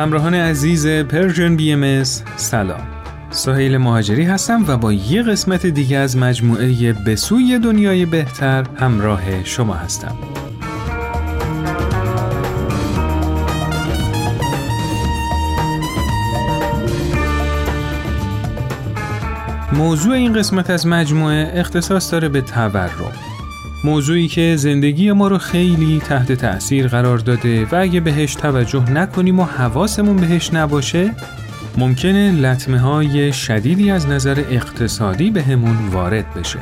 همراهان عزیز Persian BM سلام. سهیل مهاجری هستم و با یه قسمت دیگه از مجموعه بسوی دنیای بهتر همراه شما هستم. موضوع این قسمت از مجموعه اختصاص داره به تورم. موضوعی که زندگی ما رو خیلی تحت تأثیر قرار داده و اگه بهش توجه نکنیم و حواسمون بهش نباشه ممکنه لطمه های شدیدی از نظر اقتصادی بهمون به وارد بشه.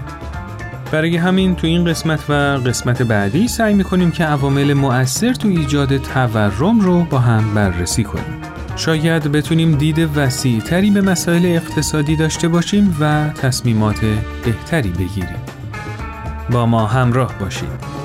برای همین تو این قسمت و قسمت بعدی سعی می‌کنیم که عوامل مؤثر تو ایجاد تورم رو با هم بررسی کنیم. شاید بتونیم دید وسیعتری به مسائل اقتصادی داشته باشیم و تصمیمات بهتری بگیریم. با ما همراه باشید.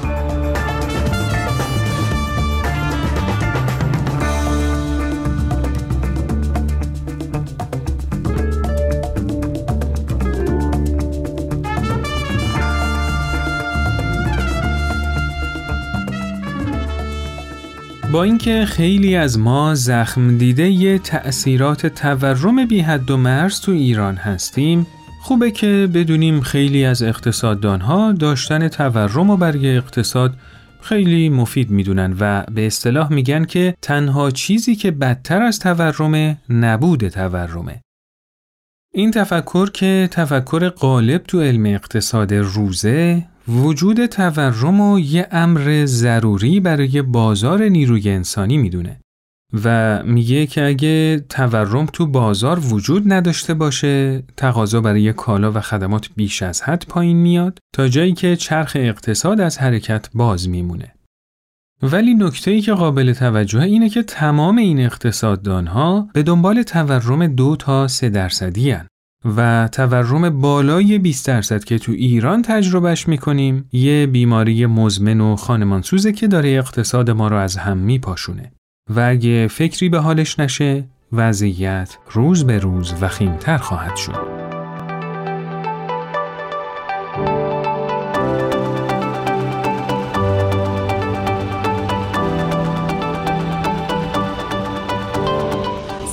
با اینکه خیلی از ما زخم دیده یه تأثیرات تورم بی حد و مرز تو ایران هستیم خوبه که بدونیم خیلی از اقتصاددانها داشتن تورم و برای اقتصاد خیلی مفید می‌دونن و به اصطلاح میگن که تنها چیزی که بدتر از تورم نبود تورمه. این تفکر که تفکر غالب تو علم اقتصاد روزه وجود تورم و یه امر ضروری برای بازار نیروی انسانی می‌دونه و میگه که اگه تورم تو بازار وجود نداشته باشه تقاضا برای کالا و خدمات بیش از حد پایین میاد تا جایی که چرخ اقتصاد از حرکت باز میمونه. ولی نکته که قابل توجه اینه که تمام این اقتصاددان ها به دنبال تورم دو تا سه درصدی هن. و تورم بالای 20 درصد که تو ایران تجربهش می‌کنیم یه بیماری مزمن و خانمانسوزه که داره اقتصاد ما رو از هم میپاشونه و اگه فکری به حالش نشه وضعیت روز به روز وخیمتر خواهد شد.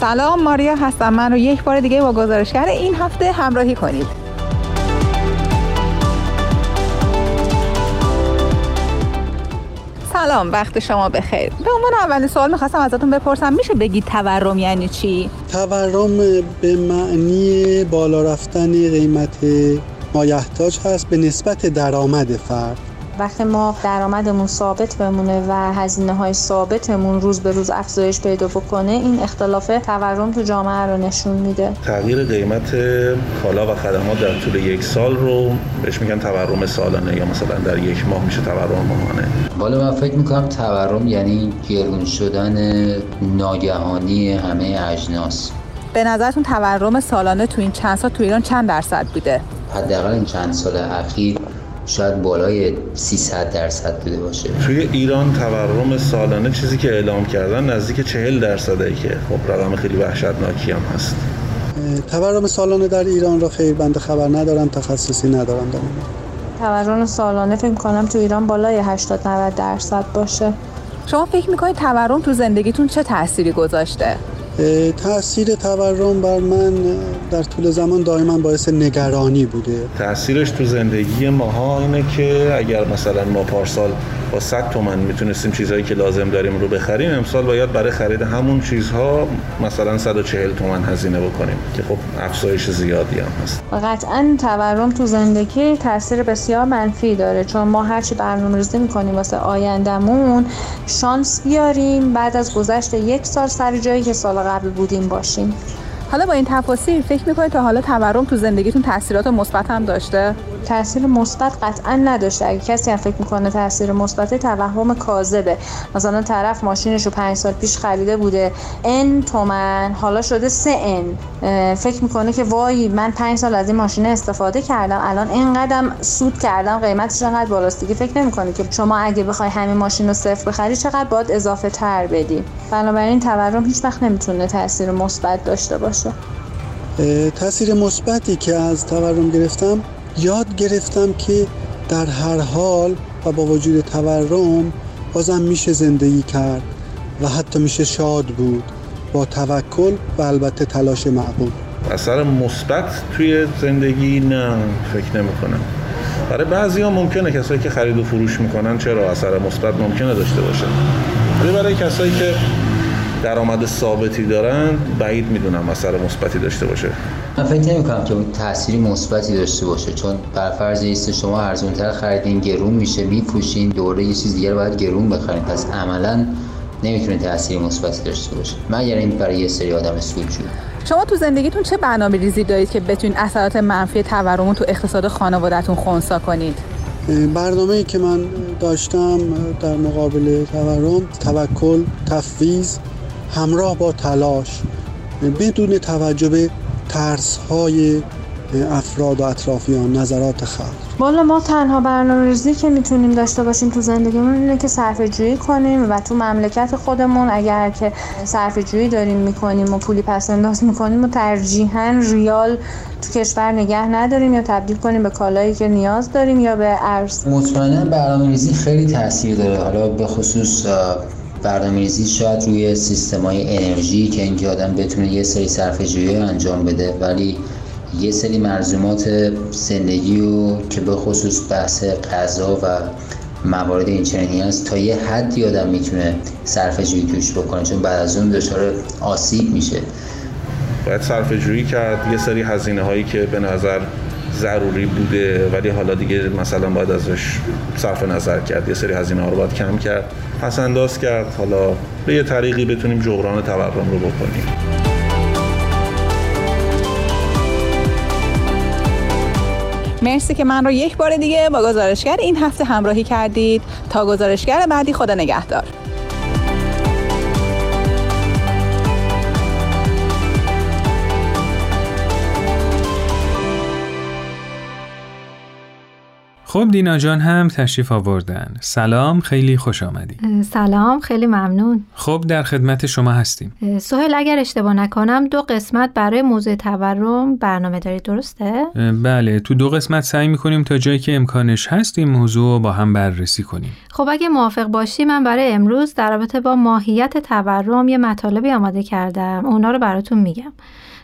سلام ماریا هستم من رو یک بار دیگه با گزارشگر این هفته همراهی کنید سلام وقت شما بخیر به عنوان اولین سوال می‌خواستم ازتون بپرسم میشه بگید تورم یعنی چی؟ تورم به معنی بالا رفتن قیمت مایحتاج هست به نسبت درآمد فرد وقتی ما درآمدمون ثابت بمونه و هزینه های ثابتمون روز به روز افزایش پیدا بکنه این اختلاف تورم تو جامعه رو نشون میده. تغییر قیمت کالا و خدمات در طول یک سال رو بهش میگن تورم سالانه یا مثلا در یک ماه میشه تورم ماهانه بالا من فکر می‌کنم تورم یعنی گرون شدن ناگهانی همه اجناس. به نظرتون تورم سالانه تو این چند سال تو ایران چند درصد بوده؟ حداقل این چند سال اخیر شاید بالای 300 درصد بوده باشه. توی ایران تورم سالانه چیزی که اعلام کردن نزدیک 40 درصده که خب رقم خیلی وحشتناکی هم هست. تورم سالانه در ایران را خیر بنده خبر ندارم تخصصی ندارم دارم تورم سالانه فکر کنم تو ایران بالای 80 90 درصد باشه. شما فکر می‌کنید تورم تو زندگیتون چه تأثیری گذاشته؟ تاثیر تورم بر من در طول زمان دائما باعث نگرانی بوده. تاثیرش تو زندگی ماها اینه که اگر مثلا ما پارسال با 100 تومن می‌تونستیم چیزهایی که لازم داریم رو بخریم. امسال باید برای خرید همون چیزها مثلا 140 تومن هزینه بکنیم که خب افزایش زیادی هم هست. قطعا تورم تو زندگی تاثیر بسیار منفی داره چون ما هرچی برنامه‌ریزی می‌کنیم واسه آیندهمون شانس بیاریم بعد از گذشت یک سال سر جایی که سال قبل بودیم باشیم. حالا با این تفاصیل فکر می‌کنید تا حالا تورم تو زندگیتون تاثیرات مثبت هم داشته؟ تاثیر مثبت قطعا نداشته. اگه کسی هم فکر می‌کنه تاثیر مثبت توهم کاذبه. مثلا طرف ماشینش رو پنج سال پیش خریده بوده. ان تومن حالا شده سه ان فکر می‌کنه که وای من پنج سال از این ماشین استفاده کردم. الان اینقدرم سود کردم قیمتش انقدر بالاست دیگه. فکر نمی‌کنه که شما اگه بخوای همین ماشین رو صفر بخری چقدر باید اضافه تر بدی؟ بنابراین تورم هیچ وقت نمی‌تونه تاثیر مثبت داشته باشه. تاثیر مثبتی که از تورم گرفتم یاد گرفتم که در هر حال و با وجود تورم بازم میشه زندگی کرد و حتی میشه شاد بود با توکل و البته تلاش معقول. اثر مثبت توی زندگی نه فکر نمی کنم برای بعضی ها ممکنه کسایی که خرید و فروش می‌کنن چرا اثر مثبت ممکنه داشته باشه برای کسایی که درآمد ثابتی دارن بعید می‌دونم اثر مثبتی داشته باشه. من فکر نمی کنم که تأثیری مثبتی داشته باشه چون بر فرض ایست شما ارزونتر خریدین گرون میشه میفروشین دوره یه چیز دیگه باید گرون بخرین. پس عملا نمی‌تونه تاثیر مثبتی داشته باشه مگر این برای یه سری آدم سودجو شما تو زندگیتون چه برنامه ریزی دارید که بتونید اثرات منفی تورم تو اقتصاد خانوادهتون خونسا کنید؟ برنامه ای که من داشتم در مقابل تورم توکل تفویض همراه با تلاش بدون توجه به ترس های افراد و اطرافیان نظرات خلق. والا ما تنها برنامه ریزی که می‌تونیم داشته باشیم تو زندگیمون اینه که صرفه جویی کنیم و تو مملکت خودمون اگر که صرفه جویی داریم می‌کنیم و پولی پس انداز می‌کنیم و ترجیحاً ریال تو کشور نگه نداریم یا تبدیل کنیم به کالایی که نیاز داریم یا به ارز مطمئنا برنامه ریزی خیلی تاثیر داره حالا به خصوص برنامه‌ریزی شاید روی سیستم های انرژی که اینکه آدم بتونه یه سری صرفه انجام بده ولی یه سری مرزومات زندگی و که به خصوص بحث غذا و موارد این چنینی هست تا یه حدی آدم می‌تونه صرفه جویی توش بکنه چون بعد از اون دچار آسیب میشه. باید صرفه جویی کرد. یه سری هزینه هایی که به نظر ضروری بوده ولی حالا دیگه مثلا باید ازش صرف نظر کرد یه سری هزینه ها رو باید کم کرد پس انداز کرد. حالا به یه طریقی بتونیم جبران تورم رو بکنیم. مرسی که من رو یک بار دیگه با گزارشگر این هفته همراهی کردید. تا گزارشگر بعدی خدا نگهدار. خب دینا جان هم تشریف آوردن. سلام خیلی خوش آمدی. سلام خیلی ممنون. خب در خدمت شما هستیم. سهل اگر اشتباه نکنم دو قسمت برای موضوع تورم برنامه داری درسته؟ بله تو دو قسمت سعی می‌کنیم تا جایی که امکانش هست این موضوع با هم بررسی کنیم. خب اگه موافق باشی من برای امروز در رابطه با ماهیت تورم یه مطالبی آماده کردم. اونا رو براتون میگم.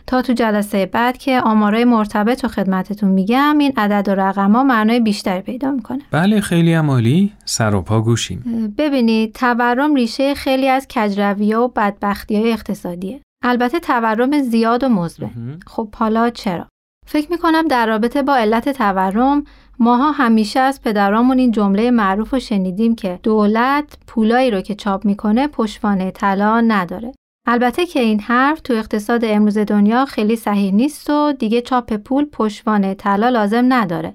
تا تو جلسه بعد که آمارای مرتبط رو خدمتتون میگم این عدد و رقم ها معنای بیشتری پیدا می‌کنه. بله خیلی عمالی سر و پا گوشیم. ببینید تورم ریشه خیلی از کجروی و بدبختی های اقتصادیه. البته تورم زیاد و مزمن. خب حالا چرا؟ فکر می‌کنم در رابطه با علت تورم ماها همیشه از پدرامون این جمله معروف رو شنیدیم که دولت پولایی رو که چاپ می‌کنه پشتوانه طلا نداره. البته که این حرف تو اقتصاد امروز دنیا خیلی صحیح نیست و دیگه چاپ پول پشتوانه طلا لازم نداره.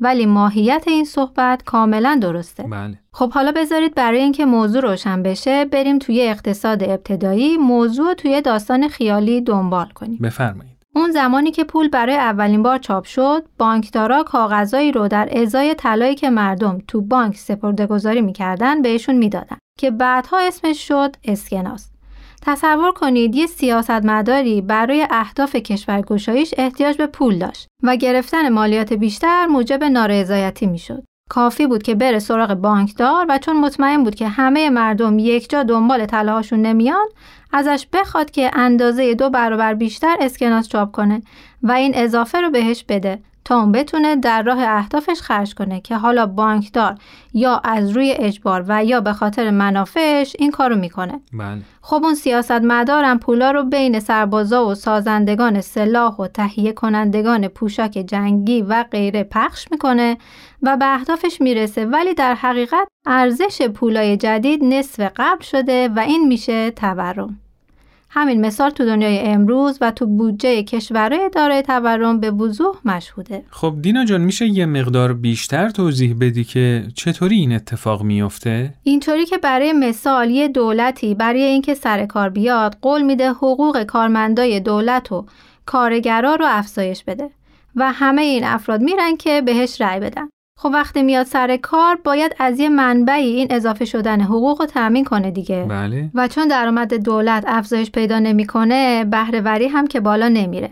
ولی ماهیت این صحبت کاملا درسته. بله. خب حالا بذارید برای اینکه موضوع روشن بشه بریم توی اقتصاد ابتدایی موضوع توی داستان خیالی دنبال کنیم. بفرمایید. اون زمانی که پول برای اولین بار چاپ شد بانکدارا کاغذایی رو در ازای طلایی که مردم تو بانک سپردهگذاری می‌کردن بهشون می‌دادن که بعدها اسمش شد اسکناس. تصور کنید یه سیاستمداری برای اهداف کشورگشاییش احتیاج به پول داشت و گرفتن مالیات بیشتر موجب نارضایتی می‌شد. کافی بود که بره سراغ بانکدار و چون مطمئن بود که همه مردم یک جا دنبال طلاهاشون نمیان ازش بخواد که اندازه دو برابر بیشتر اسکناس چاپ کنه و این اضافه رو بهش بده تا اون بتونه در راه اهدافش خرج کنه که حالا بانکدار یا از روی اجبار و یا به خاطر منافعش این کارو می‌کنه. بله. خب اون سیاست مدارم پولا رو بین سربازا و سازندگان سلاح و تهیه کنندگان پوشاک جنگی و غیره پخش می‌کنه و به اهدافش می‌رسه. ولی در حقیقت ارزش پولای جدید نصف قبل شده و این میشه تورم. همین مثال تو دنیای امروز و تو بودجه کشورهای دارای تورم به وضوح مشهوده. خب دینا جان میشه یه مقدار بیشتر توضیح بدی که چطوری این اتفاق میفته؟ اینطوری که برای مثال یه دولتی برای اینکه سر کار بیاد قول میده حقوق کارمندای دولت و کارگرا رو افزایش بده و همه این افراد میرن که بهش رأی بدن. خب وقتی میاد سر کار باید از یه منبعی این اضافه شدن حقوق رو تأمین کنه دیگه. بله. و چون درآمد دولت افزایش پیدا نمی‌کنه بهرهوری هم که بالا نمیره.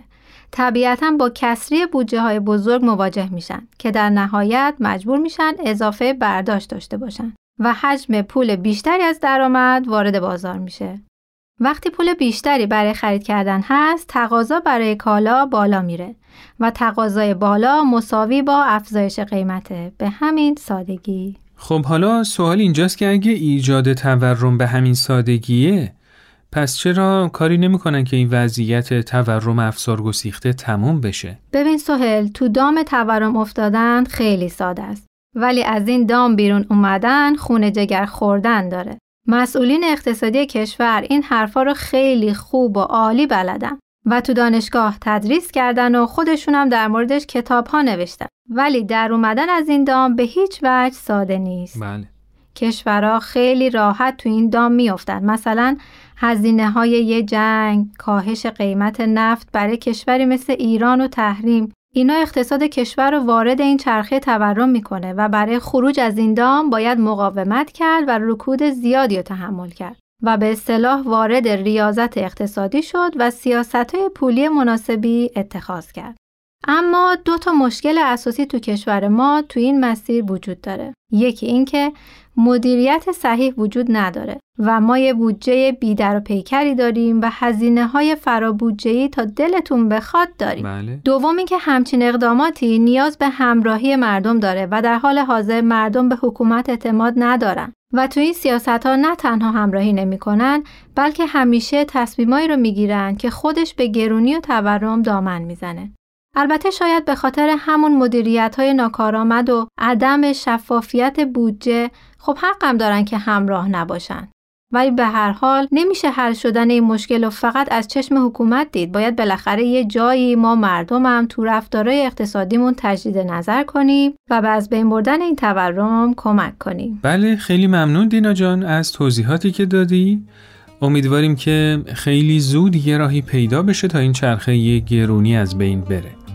طبیعتا با کسری بودجه های بزرگ مواجه میشن که در نهایت مجبور میشن اضافه برداشت داشته باشن. و حجم پول بیشتری از درآمد وارد بازار میشه. وقتی پول بیشتری برای خرید کردن هست تقاضا برای کالا بالا میره و تقاضای بالا مساوی با افزایش قیمته به همین سادگی خب حالا سوال اینجاست که اگه ایجاد تورم به همین سادگیه پس چرا کاری نمی‌کنن که این وضعیت تورم افسار گسیخته تموم بشه؟ ببین سهل تو دام تورم افتادن خیلی ساده است. ولی از این دام بیرون اومدن خونه جگر خوردن داره. مسئولین اقتصادی کشور این حرفا رو خیلی خوب و عالی بلدن و تو دانشگاه تدریس کردن و خودشونم در موردش کتاب ها نوشتن. ولی در اومدن از این دام به هیچ وجه ساده نیست. بله. کشورها خیلی راحت تو این دام میافتند. مثلا هزینه های یه جنگ، کاهش قیمت نفت برای کشوری مثل ایران و تحریم اینا اقتصاد کشور رو وارد این چرخه تورم می‌کنه و برای خروج از این دام باید مقاومت کرد و رکود زیادی رو تحمل کرد و به اصطلاح وارد ریاضت اقتصادی شد و سیاست های پولی مناسبی اتخاذ کرد. اما دو تا مشکل اساسی تو کشور ما تو این مسیر وجود داره. یکی اینکه مدیریت صحیح وجود نداره و ما یه بودجه بیدر و پیکری داریم و هزینه های فرابودجهی تا دلتون بخواد داریم. بله. دوم اینکه همچین اقداماتی نیاز به همراهی مردم داره و در حال حاضر مردم به حکومت اعتماد ندارن. و تو این سیاست ها نه تنها همراهی نمی‌کنن بلکه همیشه تصمیمایی رو می‌گیرن که خودش به گرونی و تورم دامن می‌زنه. البته شاید به خاطر همون مدیریت های ناکارآمد و عدم شفافیت بودجه خب حقم دارن که همراه نباشن. ولی به هر حال نمیشه حل شدن این مشکل و فقط از چشم حکومت دید. باید بالاخره یه جایی ما مردمم تو رفتارهای اقتصادیمون تجدید نظر کنیم و به از بین بردن این تورم کمک کنیم. بله خیلی ممنون دینا جان از توضیحاتی که دادی. امیدواریم که خیلی زود یه راهی پیدا بشه تا این چرخه یه گرونی از بین بره.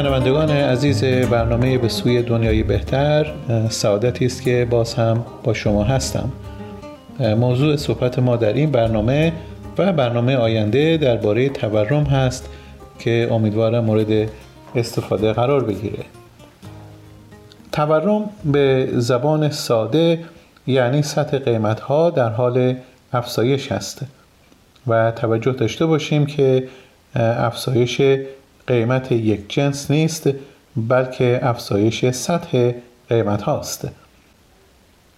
شنوندگان عزیز برنامه به سوی دنیای بهتر سعادتی است که باز هم با شما هستم. موضوع صحبت ما در این برنامه و برنامه آینده درباره تورم هست که امیدوارم مورد استفاده قرار بگیره. تورم به زبان ساده یعنی سطح قیمت ها در حال افزایش هست و توجه داشته باشیم که افزایش قیمت یک جنس نیست بلکه افزایش سطح قیمت هاست.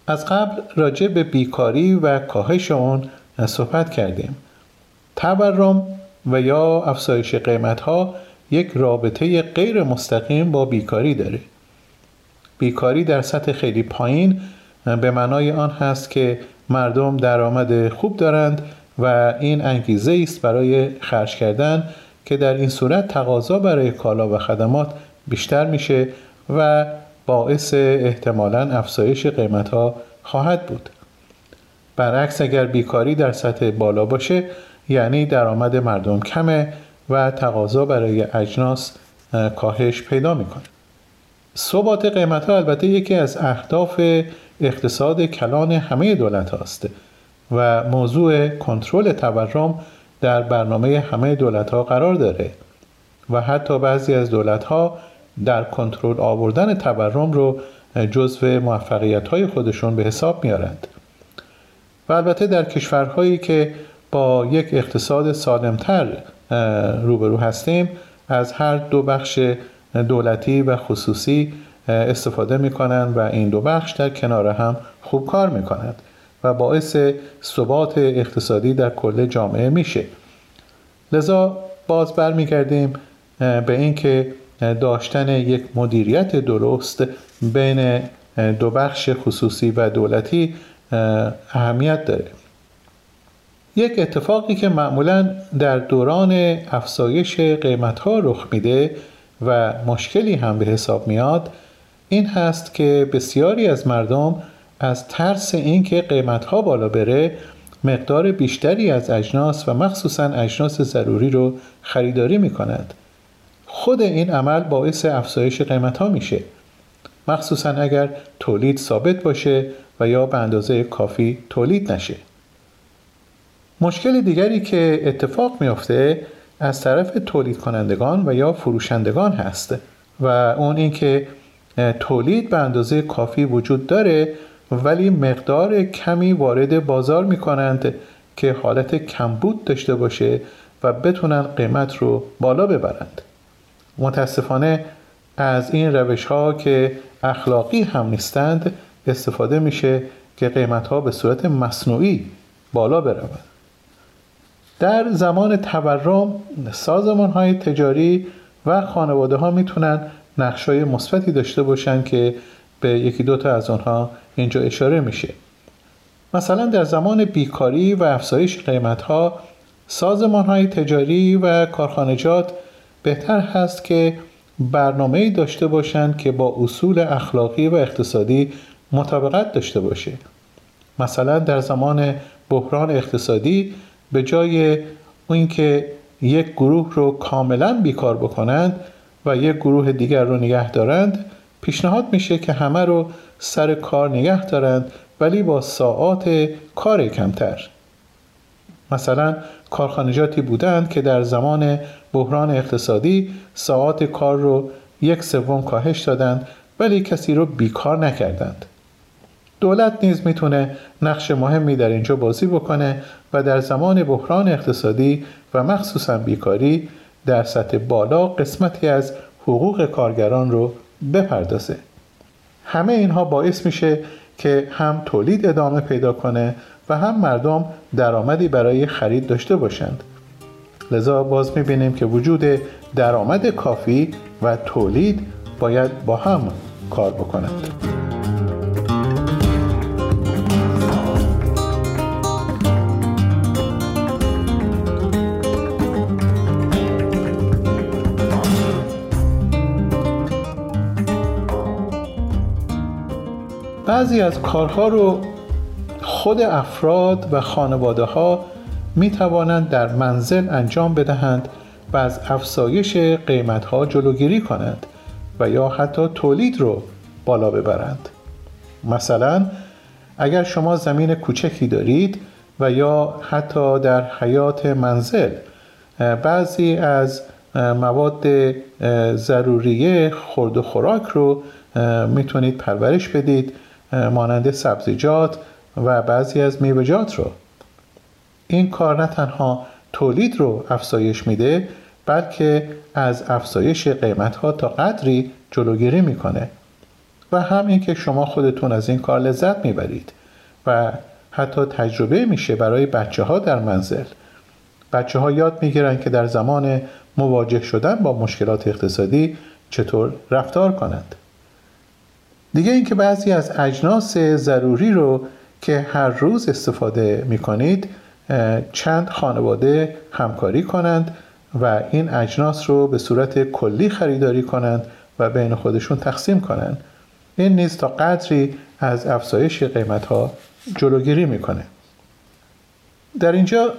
از قبل راجع به بیکاری و کاهش اون صحبت کردیم. تورم و یا افزایش قیمت ها یک رابطه غیر مستقیم با بیکاری داره. بیکاری در سطح خیلی پایین به معنای آن هست که مردم درآمد خوب دارند و این انگیزه است برای خرج کردن که در این صورت تقاضا برای کالا و خدمات بیشتر میشه و باعث احتمالا افزایش قیمت ها خواهد بود. برعکس اگر بیکاری در سطح بالا باشه یعنی درآمد مردم کمه و تقاضا برای اجناس کاهش پیدا می‌کنه. ثبات قیمت ها البته یکی از اهداف اقتصاد کلان همه دولت هاست و موضوع کنترل تورم در برنامه همه دولت ها قرار داره و حتی بعضی از دولت ها در کنترل آوردن تورم رو جزو موفقیت های خودشون به حساب میارند. و البته در کشورهایی که با یک اقتصاد سالمتر روبرو هستیم از هر دو بخش دولتی و خصوصی استفاده می‌کنند و این دو بخش در کنار هم خوب کار می‌کنند. و باعث ثبات اقتصادی در کل جامعه میشه. لذا باز برمیگردیم به اینکه داشتن یک مدیریت درست بین دو بخش خصوصی و دولتی اهمیت داره. یک اتفاقی که معمولا در دوران افزایش قیمت ها رخ میده و مشکلی هم به حساب میاد این هست که بسیاری از مردم از ترس اینکه قیمت ها بالا بره مقدار بیشتری از اجناس و مخصوصا اجناس ضروری رو خریداری می کنند. خود این عمل باعث افزایش قیمت ها میشه مخصوصا اگر تولید ثابت باشه و یا به اندازه کافی تولید نشه مشکل دیگری که اتفاق میافته از طرف تولید کنندگان و یا فروشندگان هست و اون اینکه تولید به اندازه کافی وجود داره ولی مقدار کمی وارد بازار می کنند که حالت کمبود داشته باشه و بتونن قیمت رو بالا ببرند. متاسفانه از این روش ها که اخلاقی هم نیستند استفاده میشه که قیمت ها به صورت مصنوعی بالا برود در زمان تورم سازمان های تجاری و خانواده ها می‌تونن نقش های مثبتی داشته باشند که به یکی دوتا از آنها اینجا اشاره میشه. مثلا در زمان بیکاری و افزایش قیمت ها سازمان های تجاری و کارخانجات بهتر هست که برنامه داشته باشند که با اصول اخلاقی و اقتصادی مطابقت داشته باشه. مثلا در زمان بحران اقتصادی به جای اینکه یک گروه رو کاملا بیکار بکنند و یک گروه دیگر رو نگه دارند پیشنهاد میشه که همه رو سر کار نگه دارند ولی با ساعات کار کمتر. مثلا کارخانجاتی بودند که در زمان بحران اقتصادی ساعات کار رو یک سوم کاهش دادند ولی کسی رو بیکار نکردند. دولت نیز می‌تونه نقش مهمی در اینجا بازی بکنه و در زمان بحران اقتصادی و مخصوصا بیکاری در سطح بالا قسمتی از حقوق کارگران رو بپردازه. همه اینها باعث میشه که هم تولید ادامه پیدا کنه و هم مردم درآمدی برای خرید داشته باشند. لذا باز می‌بینیم که وجود درآمد کافی و تولید باید با هم کار بکنند بعضی از کارها رو خود افراد و خانواده ها می توانند در منزل انجام بدهند و از افزایش قیمت ها جلوگیری کنند و یا حتی تولید رو بالا ببرند. مثلا اگر شما زمین کوچکی دارید و یا حتی در حیات منزل بعضی از مواد ضروریه خورد و خوراک رو می‌تونید پرورش بدید مانند سبزیجات و بعضی از میوه‌جات رو. این کار نه تنها تولید رو افزایش میده بلکه از افزایش قیمت ها تا قدری جلوگیری می‌کنه. و هم اینکه شما خودتون از این کار لذت می‌برید و حتی تجربه میشه برای بچه ها در منزل. بچه ها یاد می‌گیرن که در زمان مواجه شدن با مشکلات اقتصادی چطور رفتار کنند. دیگه اینکه بعضی از اجناس ضروری رو که هر روز استفاده می کنید چند خانواده همکاری کنند و این اجناس رو به صورت کلی خریداری کنند و بین خودشون تقسیم کنند. این نیز تا قدری از افزایش قیمت ها جلوگیری می‌کنه. در اینجا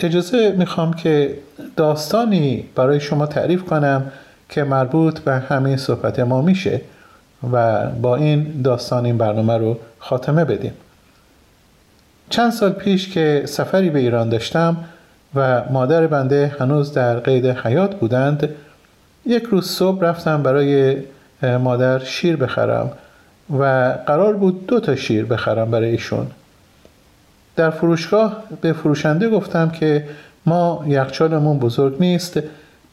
اجازه می‌خوام که داستانی برای شما تعریف کنم که مربوط به همین صحبت ما میشه. و با این داستان این برنامه رو خاتمه بدیم. چند سال پیش که سفری به ایران داشتم و مادر بنده هنوز در قید حیات بودند یک روز صبح رفتم برای مادر شیر بخرم و قرار بود دو تا شیر بخرم برای ایشون. در فروشگاه به فروشنده گفتم که ما یخچالمون بزرگ نیست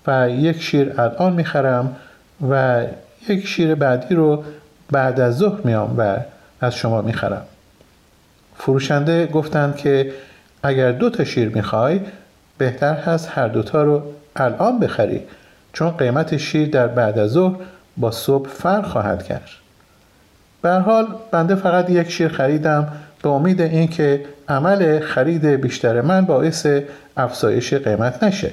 و یک شیر الان می‌خرم و یک شیر بعدی رو بعد از ظهر میام و از شما می‌خرم. فروشنده گفتند که اگر دو تا شیر می‌خوای بهتر هست هر دوتا رو الان بخری چون قیمت شیر در بعد از ظهر با صبح فرق خواهد کرد. به حال بنده فقط یک شیر خریدم به امید اینکه عمل خرید بیشتر من باعث افزایش قیمت نشه.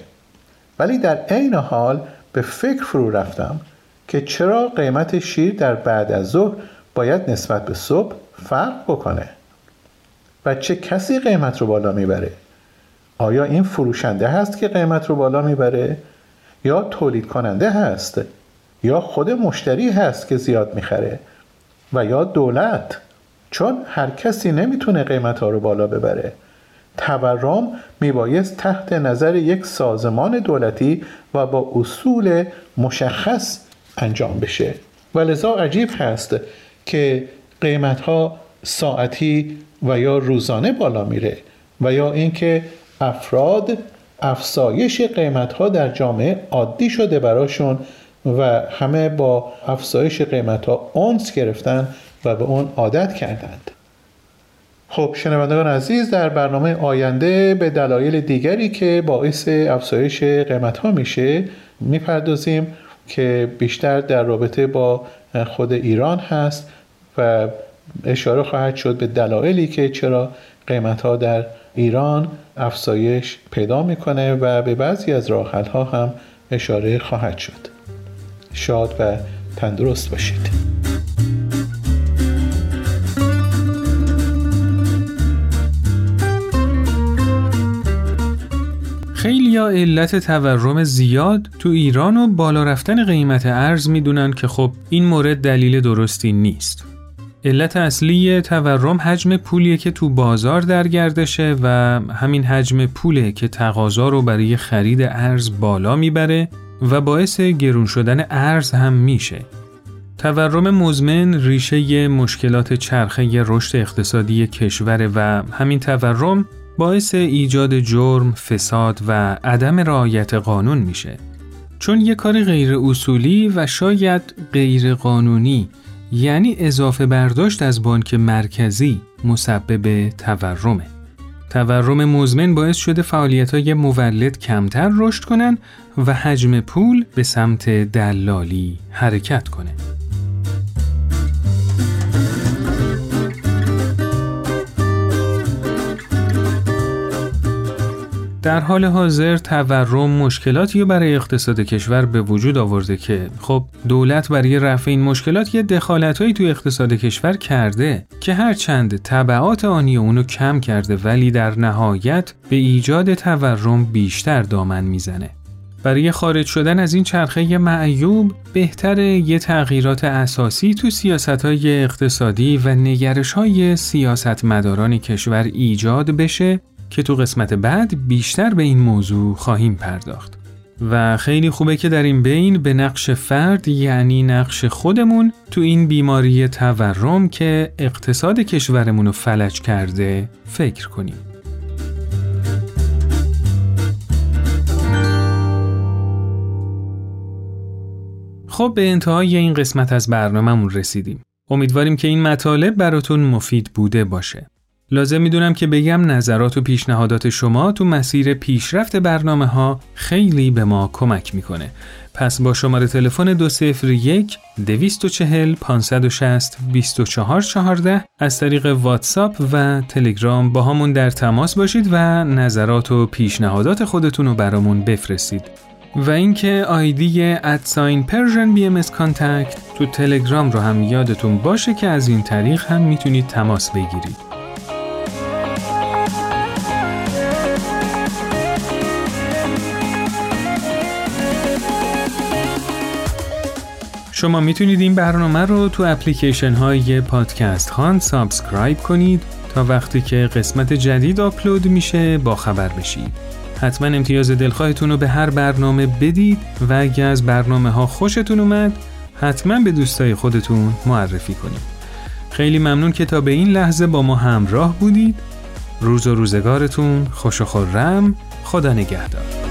ولی در عین حال به فکر فرو رفتم که چرا قیمت شیر در بعد از ظهر باید نسبت به صبح فرق بکنه؟ و چه کسی قیمت رو بالا می‌بره؟ آیا این فروشنده هست که قیمت رو بالا می‌بره؟ یا تولید کننده هست؟ یا خود مشتری هست که زیاد می‌خره؟ و یا دولت؟ چون هر کسی نمی‌تونه قیمت ها رو بالا ببره. تورم میبایست تحت نظر یک سازمان دولتی و با اصول مشخص انجام بشه. و لذا عجیب هست که قیمت ها ساعتی و یا روزانه بالا میره و یا اینکه افراد افزایش قیمت ها در جامعه عادی شده براشون و همه با افزایش قیمت ها اونس گرفتن و به اون عادت کردند. خب شنوندگان عزیز در برنامه آینده به دلایل دیگری که باعث افزایش قیمت ها میشه می‌پردازیم که بیشتر در رابطه با خود ایران هست و اشاره خواهد شد به دلایلی که چرا قیمت ها در ایران افزایش پیدا می‌کنه و به بعضی از راحل ها هم اشاره خواهد شد. شاد و تندرست باشید. خیلی یا علت تورم زیاد تو ایران و بالا رفتن قیمت ارز می‌دونن که خب این مورد دلیل درستی نیست. علت اصلی تورم حجم پولیه که تو بازار در گردشه و همین حجم پوله که تقاضا رو برای خرید ارز بالا می‌بره و باعث گرون شدن ارز هم میشه. تورم مزمن ریشه مشکلات چرخه رشد اقتصادی کشور و همین تورم باعث ایجاد جرم، فساد و عدم رعایت قانون میشه. چون یه کار غیر اصولی و شاید غیر قانونی یعنی اضافه برداشت از بانک مرکزی مسبب تورمه. تورم مزمن باعث شده فعالیت های مولد کمتر رشد کنن و حجم پول به سمت دلالی حرکت کنه. در حال حاضر تورم مشکلاتی برای اقتصاد کشور به وجود آورده که خب دولت برای رفع این مشکلات یه دخالتهایی توی اقتصاد کشور کرده که هرچند طبعات آنی اونو کم کرده ولی در نهایت به ایجاد تورم بیشتر دامن می‌زنه. برای خارج شدن از این چرخه معیوب بهتر یه تغییرات اساسی تو سیاست های اقتصادی و نگرش های سیاست مداران کشور ایجاد بشه که تو قسمت بعد بیشتر به این موضوع خواهیم پرداخت. و خیلی خوبه که در این بین به نقش فرد یعنی نقش خودمون تو این بیماری تورم که اقتصاد کشورمون رو فلج کرده فکر کنیم. خب به انتهای این قسمت از برنامهمون رسیدیم. امیدواریم که این مطالب براتون مفید بوده باشه. لازم می‌دونم که بگم نظرات و پیشنهادات شما تو مسیر پیشرفت برنامه ها خیلی به ما کمک می‌کنه. پس با شماره تلفن 201 240 560 2414 از طریق واتساپ و تلگرام با همون در تماس باشید و نظرات و پیشنهادات خودتون رو برامون بفرستید. و اینکه ID at sign Persian BM تو تلگرام رو هم یادتون باشه که از این طریق هم می‌تونید تماس بگیرید. شما می‌تونید این برنامه رو تو اپلیکیشن های پادکست خوان subscribe کنید تا وقتی که قسمت جدید آپلود میشه با خبر بشید. حتما امتیاز دلخواهتون رو به هر برنامه بدید و اگه از برنامه ها خوشتون اومد حتما به دوستای خودتون معرفی کنید. خیلی ممنون که تا به این لحظه با ما همراه بودید. روز و روزگارتون خوش و خورم. خدا نگهدار.